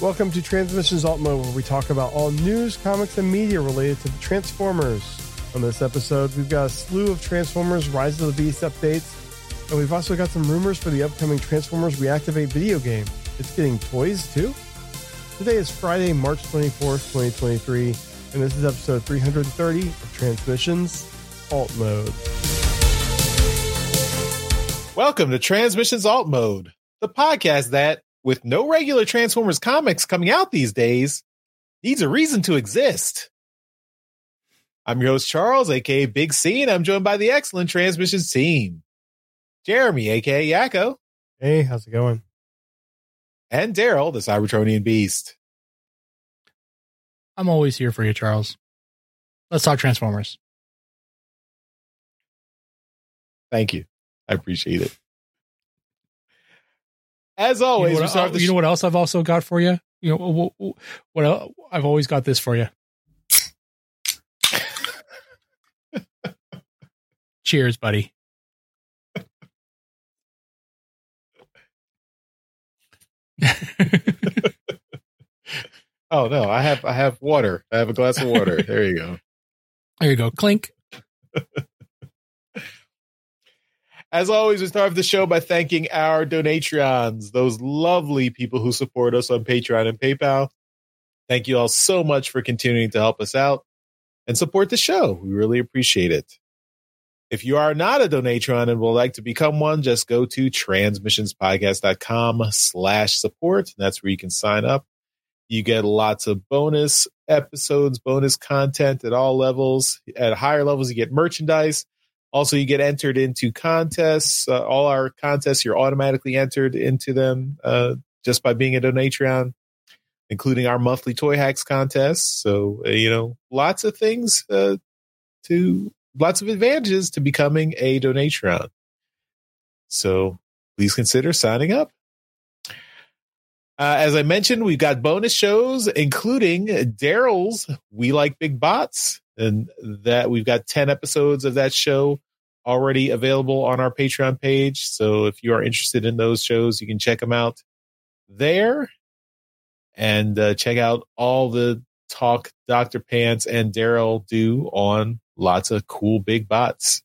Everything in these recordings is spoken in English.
Welcome to Transmissions Alt Mode, where we talk about all news, comics, and media related to the Transformers. On this episode, we've got a slew of Transformers Rise of the Beast updates, and we've also got some rumors for the upcoming Transformers Reactivate video game. It's getting toys too. Today is Friday, March 24th, 2023, and this is episode 330 of Transmissions Alt Mode. Welcome to Transmissions Alt Mode, the podcast that, with no regular Transformers comics coming out these days, needs a reason to exist. I'm your host, Charles, aka Big C, and I'm joined by the excellent Transmissions team. Jeremy, aka Yakko, Hey, how's it going? and Daryl, the Cybertronian Beast. I'm always here for you, Charles. Let's talk Transformers. Thank you. I appreciate it. As You know, always, what, you know what else I've also got for you? You know what? what, what el- I've always got this for you. Cheers, buddy. Oh no, I have I have water. I have a glass of water. there you go. There you go. Clink. As always, we start off the show by thanking our Donatreons, those lovely people who support us on Patreon and PayPal. Thank you all so much for continuing to help us out and support the show. We really appreciate it. If you are not a Donatreon and would like to become one, just go to transmissionspodcast.com slash support. That's where you can sign up. You get lots of bonus episodes, bonus content at all levels. At higher levels, you get merchandise. Also, you get entered into contests. Uh, all our contests, you're automatically entered into them uh, just by being a Donatreon, including our monthly Toy Hacks contest. So, uh, you know, lots of things uh, to, lots of advantages to becoming a Donatreon. So, please consider signing up. Uh, as I mentioned, we've got bonus shows, including Daryl's We Like Big Bots, and that we've got 10 episodes of that show already available on our Patreon page. So if you are interested in those shows, you can check them out there and uh, check out all the talk Dr. Pants and Daryl do on lots of cool big bots.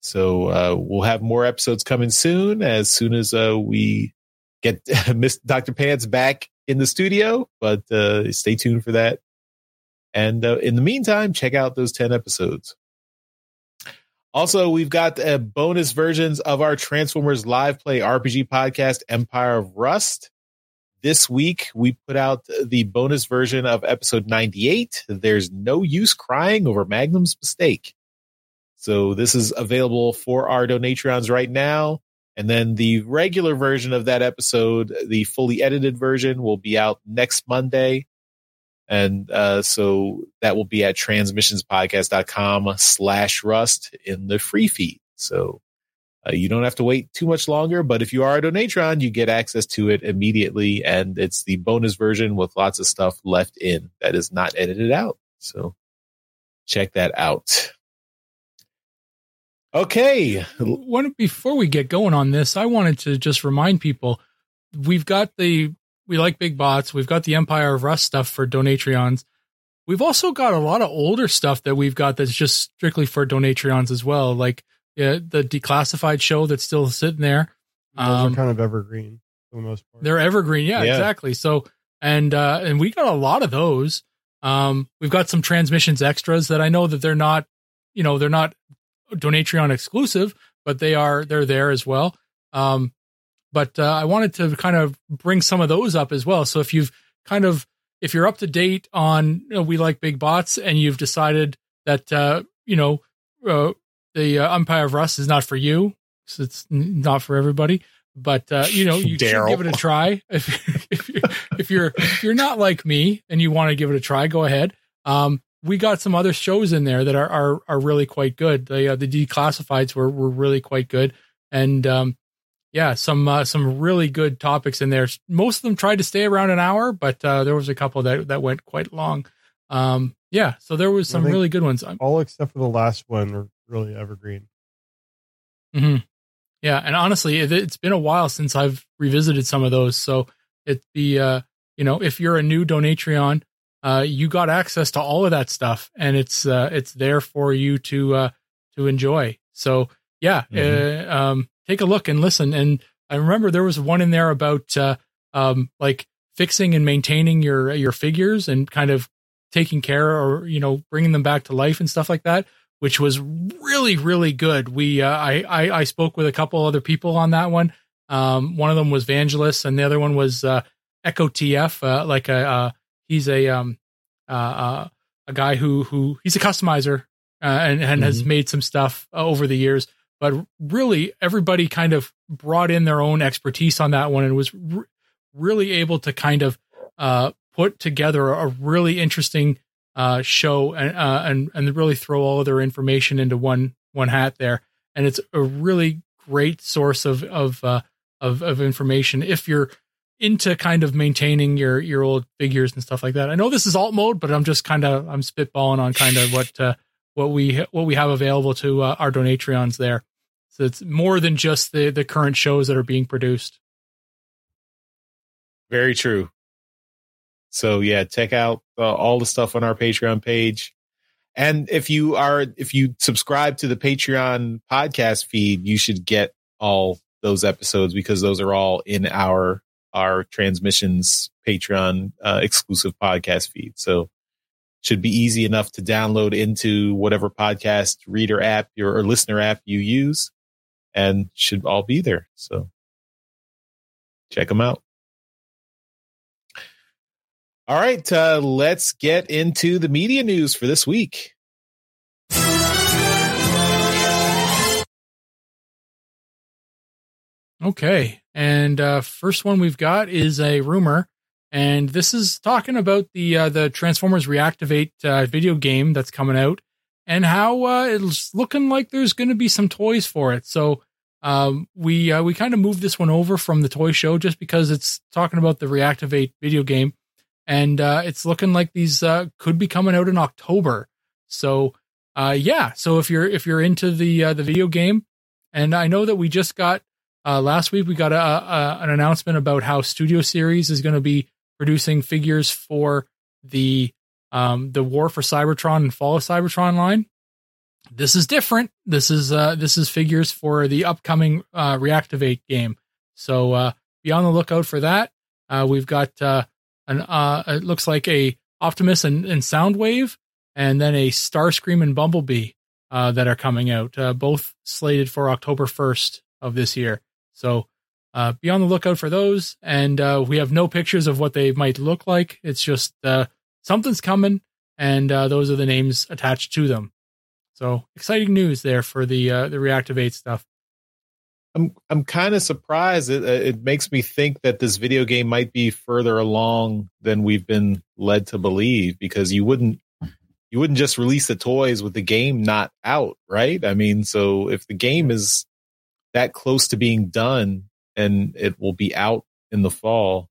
So uh, we'll have more episodes coming soon as soon as uh, we get Miss Dr. Pants back in the studio, but uh, stay tuned for that. And uh, in the meantime, check out those 10 episodes. Also, we've got uh, bonus versions of our Transformers live play RPG podcast, Empire of Rust. This week, we put out the bonus version of episode 98. There's no use crying over Magnum's mistake. So, this is available for our Donatreons right now. And then the regular version of that episode, the fully edited version, will be out next Monday. And uh, so that will be at transmissionspodcast.com slash rust in the free feed. So uh, you don't have to wait too much longer. But if you are a Donatreon, you get access to it immediately. And it's the bonus version with lots of stuff left in that is not edited out. So check that out. Okay. One before we get going on this, I wanted to just remind people we've got the we like big bots. We've got the Empire of Rust stuff for Donatreons. We've also got a lot of older stuff that we've got that's just strictly for Donatreons as well, like yeah, the declassified show that's still sitting there. Those Um, are kind of evergreen for the most part. They're evergreen, yeah, Yeah. exactly. So and uh and we got a lot of those. Um we've got some transmissions extras that I know that they're not, you know, they're not Donatreon exclusive, but they are they're there as well. Um but uh, I wanted to kind of bring some of those up as well. So if you've kind of if you're up to date on you know, we like big bots and you've decided that uh you know uh, the uh, Empire of Rust is not for you, so it's n- not for everybody but uh, you know you should give it a try. If if you're, if you're if you're not like me and you want to give it a try go ahead. Um we got some other shows in there that are are, are really quite good. The uh, the declassifieds were were really quite good. And um yeah some uh, some really good topics in there most of them tried to stay around an hour but uh there was a couple that that went quite long um yeah so there was some really good ones All except for the last one are really evergreen. Mhm. Yeah, and honestly, it, it's been a while since I've revisited some of those. So it the uh, you know if you're a new Donatreon, uh, you got access to all of that stuff, and it's uh, it's there for you to uh, to enjoy. So yeah, mm-hmm. uh, um, take a look and listen. And I remember there was one in there about uh, um, like fixing and maintaining your your figures and kind of taking care or you know bringing them back to life and stuff like that which was really really good we uh, I, I, I spoke with a couple other people on that one um, one of them was Vangelis and the other one was uh, Echo TF uh, like a uh, he's a um uh, uh, a guy who who he's a customizer and and mm-hmm. has made some stuff over the years but really everybody kind of brought in their own expertise on that one and was really able to kind of uh, put together a really interesting uh, show and, uh, and and really throw all of their information into one one hat there. And it's a really great source of of uh, of, of information if you're into kind of maintaining your your old figures and stuff like that. I know this is alt mode, but I'm just kind of I'm spitballing on kind of what uh, what we what we have available to uh, our donatreons there. So it's more than just the the current shows that are being produced. Very true. So yeah, check out uh, all the stuff on our Patreon page. And if you are if you subscribe to the Patreon podcast feed, you should get all those episodes because those are all in our our transmissions Patreon uh, exclusive podcast feed. So should be easy enough to download into whatever podcast reader app or, or listener app you use and should all be there. So check them out. All right, uh, let's get into the media news for this week. Okay, and uh, first one we've got is a rumor, and this is talking about the uh, the Transformers Reactivate uh, video game that's coming out, and how uh, it's looking like there's going to be some toys for it. So um, we uh, we kind of moved this one over from the toy show just because it's talking about the Reactivate video game and uh, it's looking like these uh, could be coming out in October. So, yeah. So if you're if you're into the the video game, and I know that we just got last week we got a, a, an announcement about how Studio Series is going to be producing figures for the um, the War for Cybertron and Fall of Cybertron line. This is different. This is uh, this is figures for the upcoming Reactivate game. So be on the lookout for that. we've got an uh, it looks like a Optimus and, and Soundwave, and then a Starscream and Bumblebee uh, that are coming out, uh, both slated for October 1st of this year. So uh, be on the lookout for those. And uh, we have no pictures of what they might look like. It's just uh, something's coming, and uh, those are the names attached to them. So exciting news there for the uh, the Reactivate stuff. I'm I'm kind of surprised. It, uh, it makes me think that this video game might be further along than we've been led to believe because you wouldn't you wouldn't just release the toys with the game not out, right? I mean, so if the game is that close to being done and it will be out in the fall,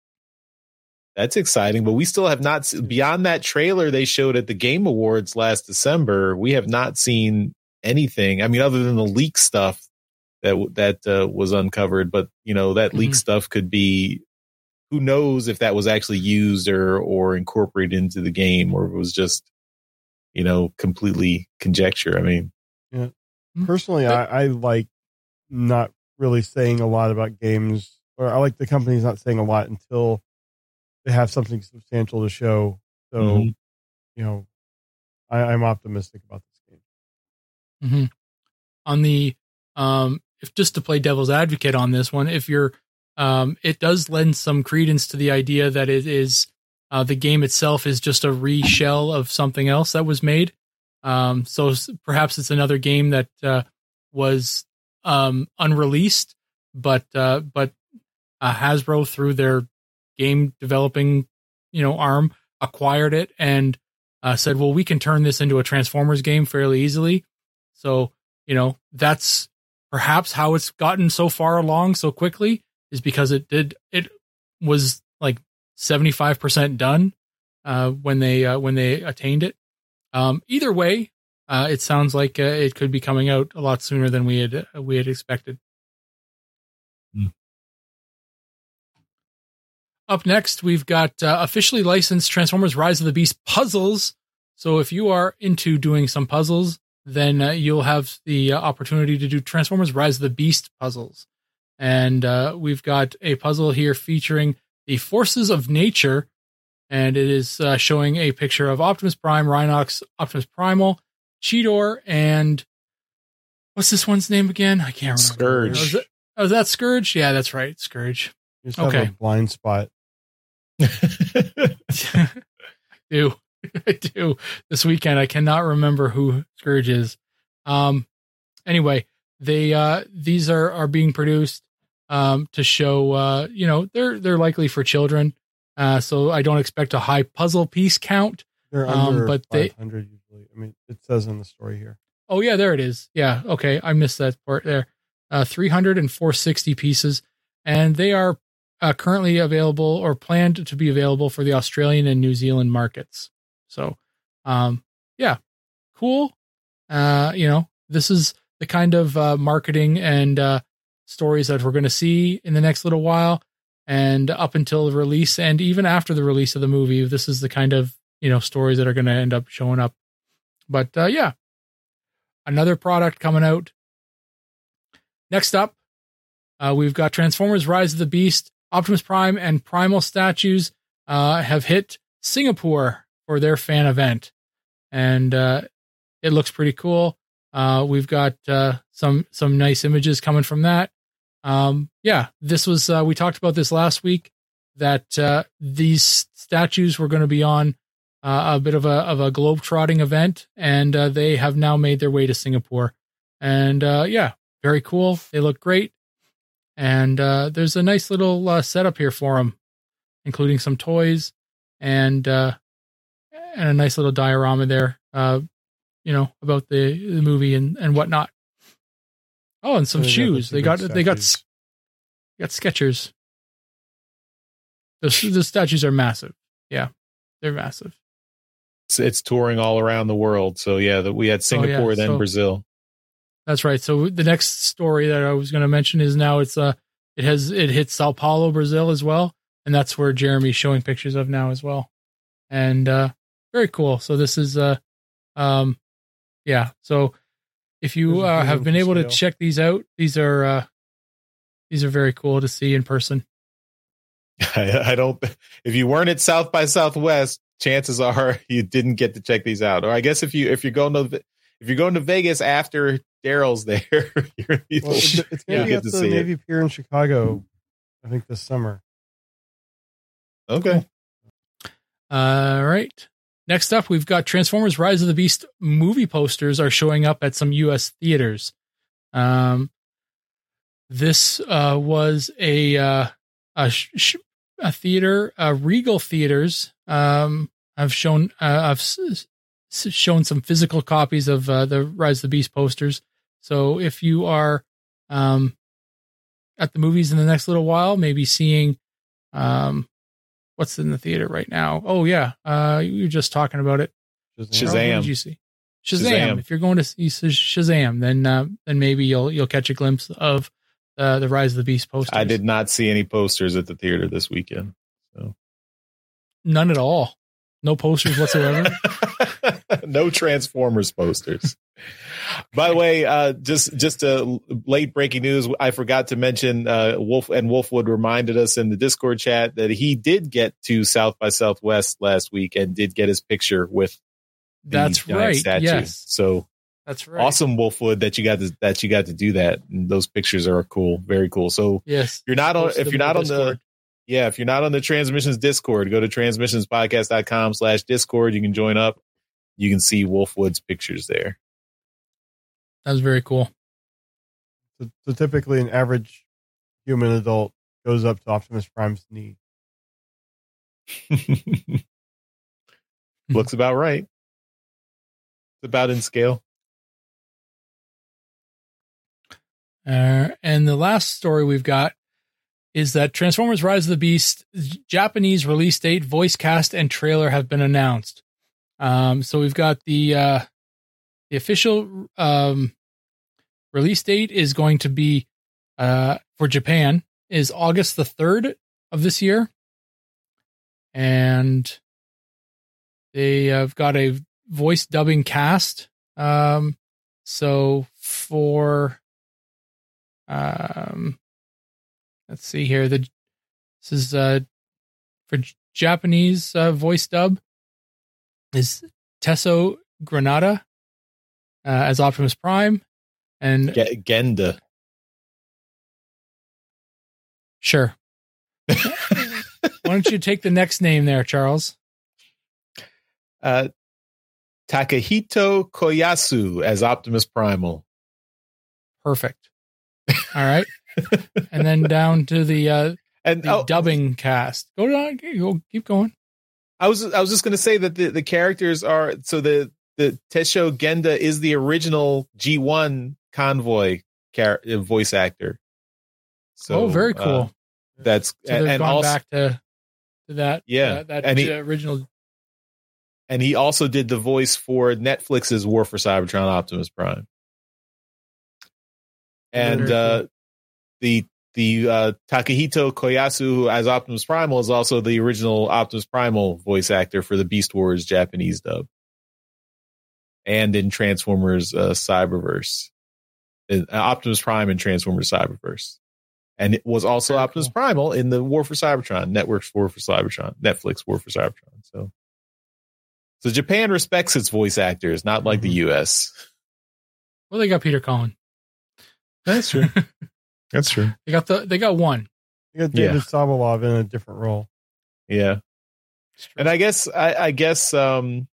that's exciting. But we still have not beyond that trailer they showed at the Game Awards last December. We have not seen anything. I mean, other than the leak stuff that that uh, was uncovered. But you know that mm-hmm. leak stuff could be who knows if that was actually used or or incorporated into the game or it was just you know completely conjecture. I mean, yeah. Personally, I, I like not really saying a lot about games, or I like the companies not saying a lot until they have something substantial to show. So, mm-hmm. you know, I, am optimistic about this game. Mm-hmm. On the um, if just to play devil's advocate on this one, if you're, um, it does lend some credence to the idea that it is uh, the game itself is just a reshell of something else that was made. Um, so perhaps it's another game that uh, was um, unreleased, but uh, but uh, Hasbro through their game developing you know arm acquired it and uh, said, well, we can turn this into a Transformers game fairly easily. So you know that's perhaps how it's gotten so far along so quickly is because it did it was like 75% done uh, when they uh, when they attained it um, either way uh, it sounds like uh, it could be coming out a lot sooner than we had uh, we had expected hmm. up next, we've got uh, officially licensed Transformers Rise of the Beast puzzles. So if you are into doing some puzzles, then uh, you'll have the uh, opportunity to do Transformers Rise of the Beast puzzles. And uh, we've got a puzzle here featuring the forces of nature, and it is uh, showing a picture of Optimus Prime, Rhinox, Optimus Primal, Cheetor, and what's this one's name again? I can't remember. Scourge. Oh, is, it, oh, is that Scourge? Yeah, that's right, Scourge. You just have Okay. a blind spot. I do. I do. This weekend, I cannot remember who Scourge is. Um, anyway, they uh, these are are being produced um, to show. Uh, you know, they're they're likely for children. Uh, so I don't expect a high puzzle piece count. They're Um, under but 500 usually. I mean, it says in the story here. Oh yeah, there it is. Yeah, okay, I missed that part there. Uh, 300 and 460 pieces, and they are uh, currently available or planned to be available for the Australian and New Zealand markets. So, um, yeah, cool. Uh, you know, this is the kind of uh, marketing and uh, stories that we're going to see in the next little while, and up until the release, and even after the release of the movie, this is the kind of you know stories that are going to end up showing up. But uh, yeah, another product coming out. Next up, uh, we've got Transformers: Rise of the Beast. Optimus Prime and Primal statues uh, have hit Singapore for their fan event, and uh, it looks pretty cool. Uh, we've got uh, some some nice images coming from that. Um, yeah, this was uh, we talked about this last week that these statues were going to be on uh, a bit of a of a globe trotting event, and uh, they have now made their way to Singapore. And uh, yeah, very cool. They look great, and uh, there's a nice little uh, setup here for them, including some toys and uh, and a nice little diorama there. Uh, you know about the, the movie and and whatnot. Oh, and some They got the shoes. They got they got statues. got Skechers. The the statues are massive. Yeah, they're massive. It's, it's touring all around the world. So yeah, that we had Singapore, then so- Brazil. That's right. So the next story that I was going to mention is now it's uh it has it hits Sao Paulo, Brazil as well, and that's where Jeremy's showing pictures of now as well. And uh very cool. So this is uh um yeah. So if you uh, have been them for able to check these out, these are uh these are very cool to see in person. I, I don't. If you weren't at South by Southwest, chances are you didn't get to check these out. Or I guess if you if you're going to if you're going to Vegas after Daryl's there, you're, you Well, it's, it's going Yeah. to be get at the see it. Navy Pier in Chicago, I think this summer. okay. All right. Next up, we've got Transformers: Rise of the Beast movie posters are showing up at some U.S. theaters. Um, this uh, was a uh, a, sh- sh- a theater, uh, Regal Theaters. Um, I've shown uh, I've s- s- shown some physical copies of uh, the Rise of the Beast posters. So if you are um, at the movies in the next little while, maybe seeing um, what's in the theater right now. Oh yeah, uh, you were just talking about it. Shazam. What did you see? Shazam. Shazam. If you're going to see Shazam, then uh, then maybe you'll you'll catch a glimpse of uh, the Rise of the Beast posters. I did not see any posters at the theater this weekend. None at all. No posters whatsoever. no Transformers posters. By the way, uh, just just a late breaking news. I forgot to mention uh, Wolf and Wolfwood reminded us in the Discord chat that he did get to South by Southwest last week and did get his picture with the That's right. statue. Yes, So that's right. awesome, Wolfwood, that you got to that you got to do that. And those pictures are cool, very cool. So Yes. you're not on if you're not on the. Yeah, if you're not on the transmissions Discord, go to transmissionspodcast.com slash Discord. You can join up. You can see Wolfwood's pictures there. That was very cool. So, so typically, an average human adult goes up to Optimus Prime's knee. Looks about right. It's about in scale. Uh, and the last story we've got is that Transformers Rise of the Beast Japanese release date, voice cast, and trailer have been announced. Um, so we've got the uh, the official um, release date is going to be uh, for Japan is August the third of this year, and they have got a voice dubbing cast. Um, so for um, let's see here. The this is uh for Japanese uh, voice dub is Tessho Genda uh, as Optimus Prime, and G- Genda. Sure. Why don't you take the next name there, Charles? Uh, Takahito Koyasu as Optimus Primal. Perfect. All right. And then down to the uh And the oh, dubbing cast. Go on, go keep going. I was I was just going to say that the, the characters are so the the Tessho Genda is the original G1 convoy char- uh, voice actor. So oh, very uh, cool. that's so they've and gone also back to to that Yeah, uh, that and he- uh, original and he also did the voice for Netflix's War for Cybertron Optimus Prime. And uh, the the uh, Takahito Koyasu who as Optimus Primal is also the original Optimus Primal voice actor for the Beast Wars Japanese dub, and in Transformers uh, Cyberverse, in, uh, Optimus Prime in Transformers Cyberverse, and it was also Very Optimus cool. Primal in the War for Cybertron, Network's War for Cybertron, Netflix War for Cybertron. So, so Japan respects its voice actors, not like the U.S. well they got Peter Cullen. That's true. That's true. They got the they got one. You got Yeah. David Sobolov in a different role. Yeah. And I guess I, I guess um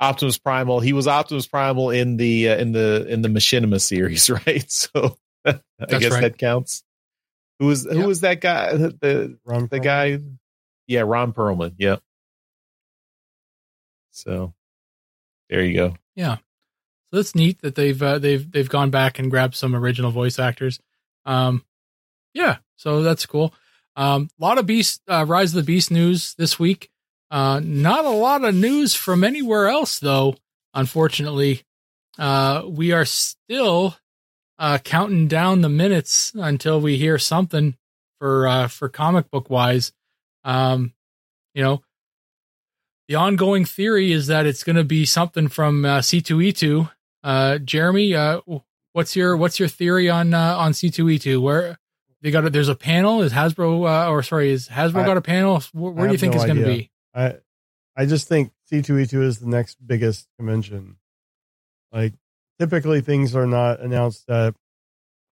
Optimus Primal, he was Optimus Primal in the uh, in the in the Machinima series, right? So I That's guess right. that counts. Who was who Yep. was that guy? The Ron the Perlman. guy Yeah, Ron Perlman. Yep. So there you go. So that's neat that they've uh, they've they've gone back and grabbed some original voice actors. Um, yeah, so that's cool. Um, a lot of Beast uh, Rise of the Beast news this week. Uh, not a lot of news from anywhere else though. Unfortunately, uh, we are still uh, counting down the minutes until we hear something for uh, for comic book wise. Um, you know, the ongoing theory is that it's going to be something from uh, C2E2. Uh, Jeremy, uh, what's your what's your theory on uh, on C2E2? Where they got a, there's a panel? Is Hasbro uh, or sorry, is Hasbro I- got a panel? Where, where do you think no it's going to be? I I just think C2E2 is the next biggest convention. Like typically things are not announced at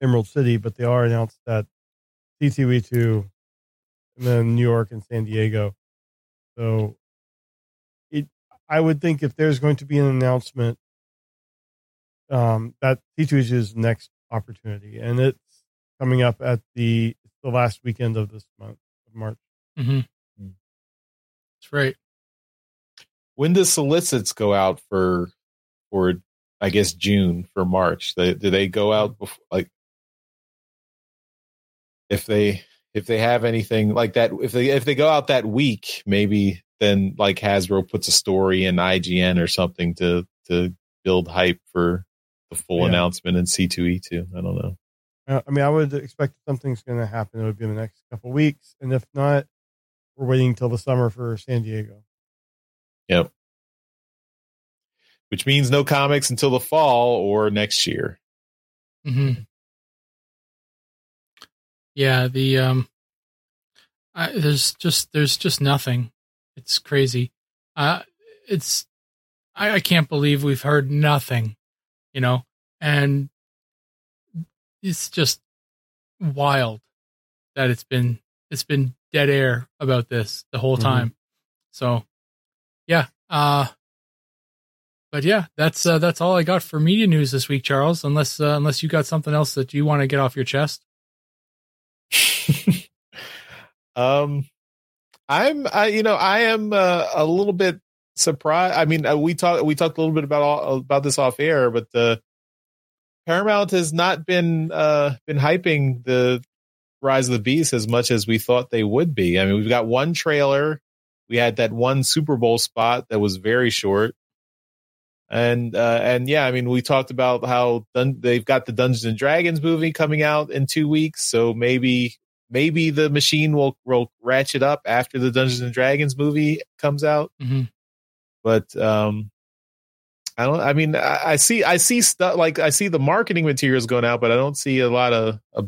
Emerald City, but they are announced at C2E2 and then New York and San Diego. So it I would think if there's going to be an announcement um that C2E2 is next opportunity and it's coming up at the the last weekend of this month of March. Mm-hmm. Hmm. That's right. When does solicits go out for for I guess June for March? They, do they go out before like if they if they have anything like that if they if they go out that week maybe then like Hasbro puts a story in IGN or something to to build hype for the full Yeah. announcement in C2E2. I don't know. Uh, I mean, I would expect something's going to happen. It would be in the next couple weeks, and if not, we're waiting until the summer for San Diego. Yep. Which means no comics until the fall or next year. hmm Yeah, the um, I, there's just there's just nothing. It's crazy. Uh, it's I, I can't believe we've heard nothing, you know, and it's just wild that it's been it's been dead air about this the whole Mhm. time. So, yeah. Uh, but yeah, that's uh, that's all I got for media news this week, Charles. Unless uh, unless you got something else that you want to get off your chest. um, I'm, I, you know, I am uh, a little bit surprised. I mean, uh, we talked, we talked a little bit about all, about this off air, but uh, Paramount has not been uh been hyping the Rise of the Beast as much as we thought they would be. I mean, we've got one trailer. We had that one Super Bowl spot that was very short. And uh, and yeah, I mean, we talked about how dun- they've got the Dungeons and Dragons movie coming out in two weeks, so maybe maybe the machine will will ratchet up after the Dungeons and Dragons movie comes out. Mhm. But um, I don't. I mean, I, I see I see stuff like I see the marketing materials going out, but I don't see a lot of a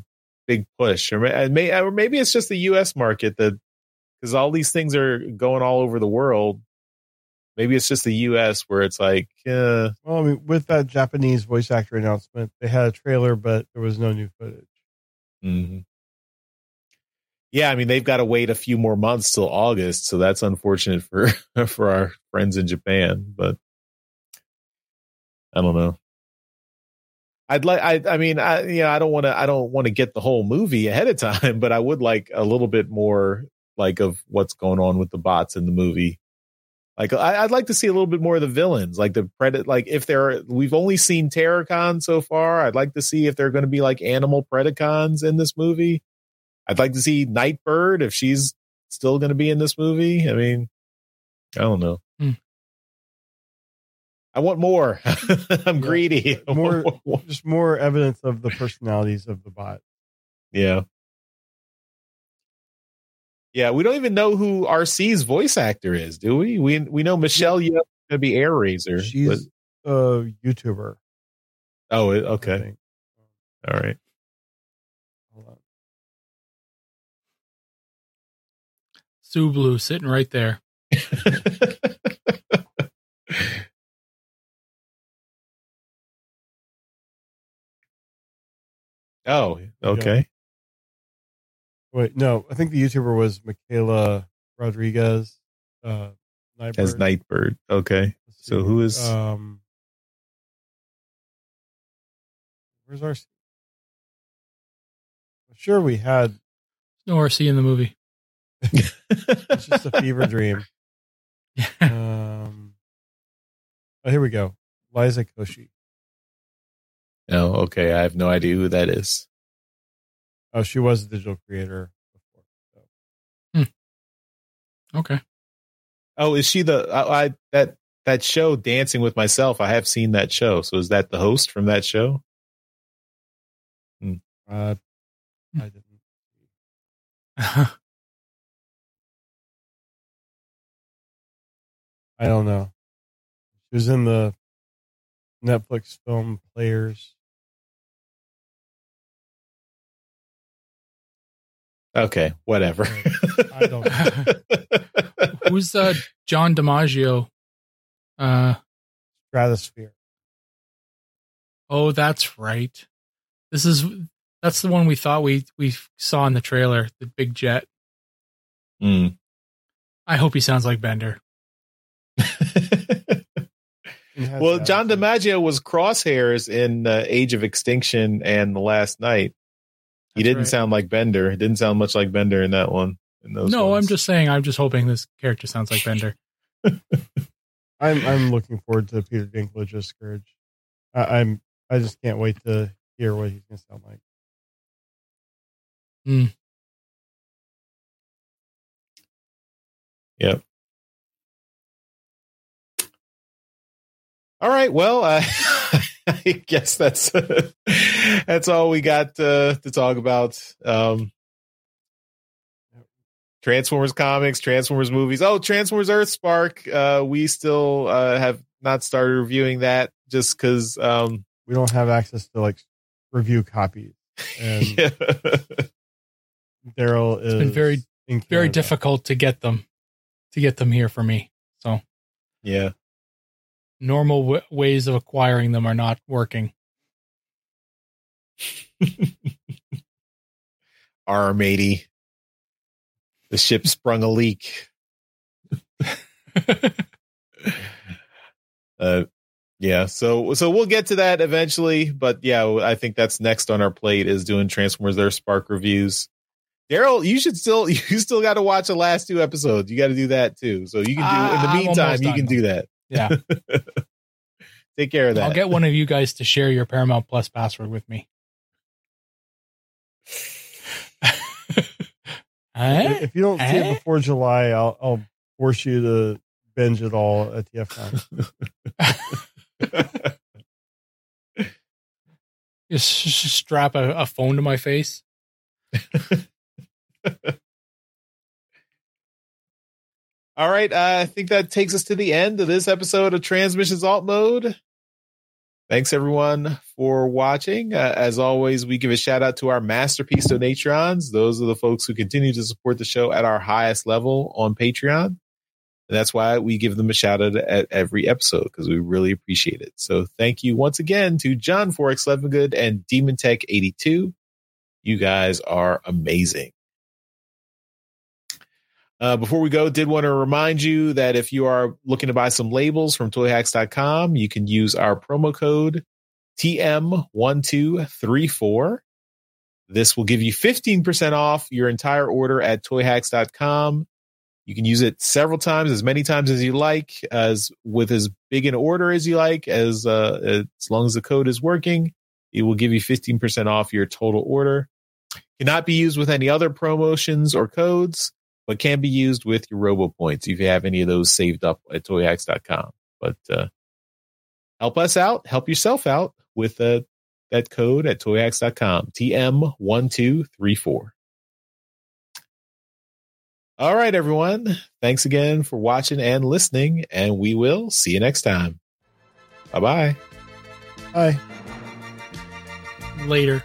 big push. Or may, or maybe it's just the U.S. market that because all these things are going all over the world. Maybe it's just the U.S. where it's like, uh, Well, I mean, with that Japanese voice actor announcement, they had a trailer, but there was no new footage. mhm. Yeah. I mean, they've got to wait a few more months till August, so that's unfortunate for for our friends in Japan. But I don't know. I'd like. I. I mean. I. You know. I don't want to. I don't want to get the whole movie ahead of time, but I would like a little bit more, like of what's going on with the bots in the movie. Like I, I'd like to see a little bit more of the villains, like the predator. Like if there, we've only seen Terrorcon so far. I'd like to see if they're going to be like animal Predacons in this movie. I'd like to see Nightbird if she's still going to be in this movie. I mean, I don't know. Hmm. I want more. I'm Yeah. greedy. More- more. Just more evidence of the personalities of the bot. Yeah. Yeah, we don't even know who Arcee's voice actor is, do we? We we know Michelle Yeoh is going to be Airazor. but- She's a YouTuber. oh, okay. All right. Sue Blue sitting right there. oh, okay. Wait, no, I think the YouTuber was Michaela Rodriguez. Uh, As Nightbird. Nightbird. Okay. So who is Um, where's our? I'm sure we had. No Arcee in the movie. It's just a fever dream. Um, oh, here we go. Liza Koshy. Oh, okay. I have no idea who that is. Oh, she was a digital creator before. So. Okay. Oh, is she the I, I that that show Dancing with Myself? I have seen that show. So is that the host from that show? Uh, I didn't. I don't know. She was in the Netflix film Players. Okay, whatever. I don't Who's uh, John DiMaggio? Uh, Stratosphere. oh, that's right. This is that's the one we thought we we saw in the trailer. The big jet. Hmm. I hope he sounds like Bender. It has well. John DiMaggio was crosshairs in uh, Age of Extinction and The Last Knight. He That's didn't right. sound like Bender. It didn't sound much like Bender in that one. In those No, ones. I'm just saying. I'm just hoping this character sounds like Bender. I'm I'm looking forward to Peter Dinklage's Scourge. I, I'm I just can't wait to hear what he's gonna sound like. Yep. All right. Well, uh, I guess that's that's all we got uh, to talk about. Um, Transformers comics, Transformers movies. Oh, Transformers Earthspark. Uh, we still uh, have not started reviewing that just because. Um, We don't have access to like review copies, and yeah. Daryl is been very- Very difficult to get them to get them here for me. So yeah. Normal w- ways of acquiring them are not working. Arm 80. The ship sprung a leak. uh yeah so so we'll get to that eventually but yeah i think that's next on our plate is doing transformers Earthspark reviews daryl you should still you still got to watch the last two episodes you got to do that too so you can do in the meantime you can do that Yeah, take care of that I'll get one of you guys to share your Paramount Plus password with me. Eh? If you don't see Eh? it before July, I'll I'll force you to binge it all at TFCon. Just, just strap a, a phone to my face. All right, uh, I think that takes us to the end of this episode of Transmissions Alt Mode. Thanks everyone for watching. Uh, as always, we give a shout out to our masterpiece donatreons. Those are the folks who continue to support the show at our highest level on Patreon. And that's why we give them a shout out at every episode because we really appreciate it. So thank you once again to John Forex Levengood and Demon Tech 82. You guys are amazing. Uh, before we go, did want to remind you that if you are looking to buy some labels from toyhacks.com, you can use our promo code TM1234. This will give you 15% off your entire order at toyhacks.com. You can use it several times, as many times as you like, as with as big an order as you like, as uh, as long as the code is working. It will give you 15% off your total order. Cannot be used with any other promotions or codes but can be used with your robo points if you have any of those saved up at toyhacks.com. But uh, help us out, help yourself out with uh, that code at toyhacks.com, TM1234. All right, everyone. Thanks again for watching and listening, and we will see you next time. Bye-bye. Bye. Later.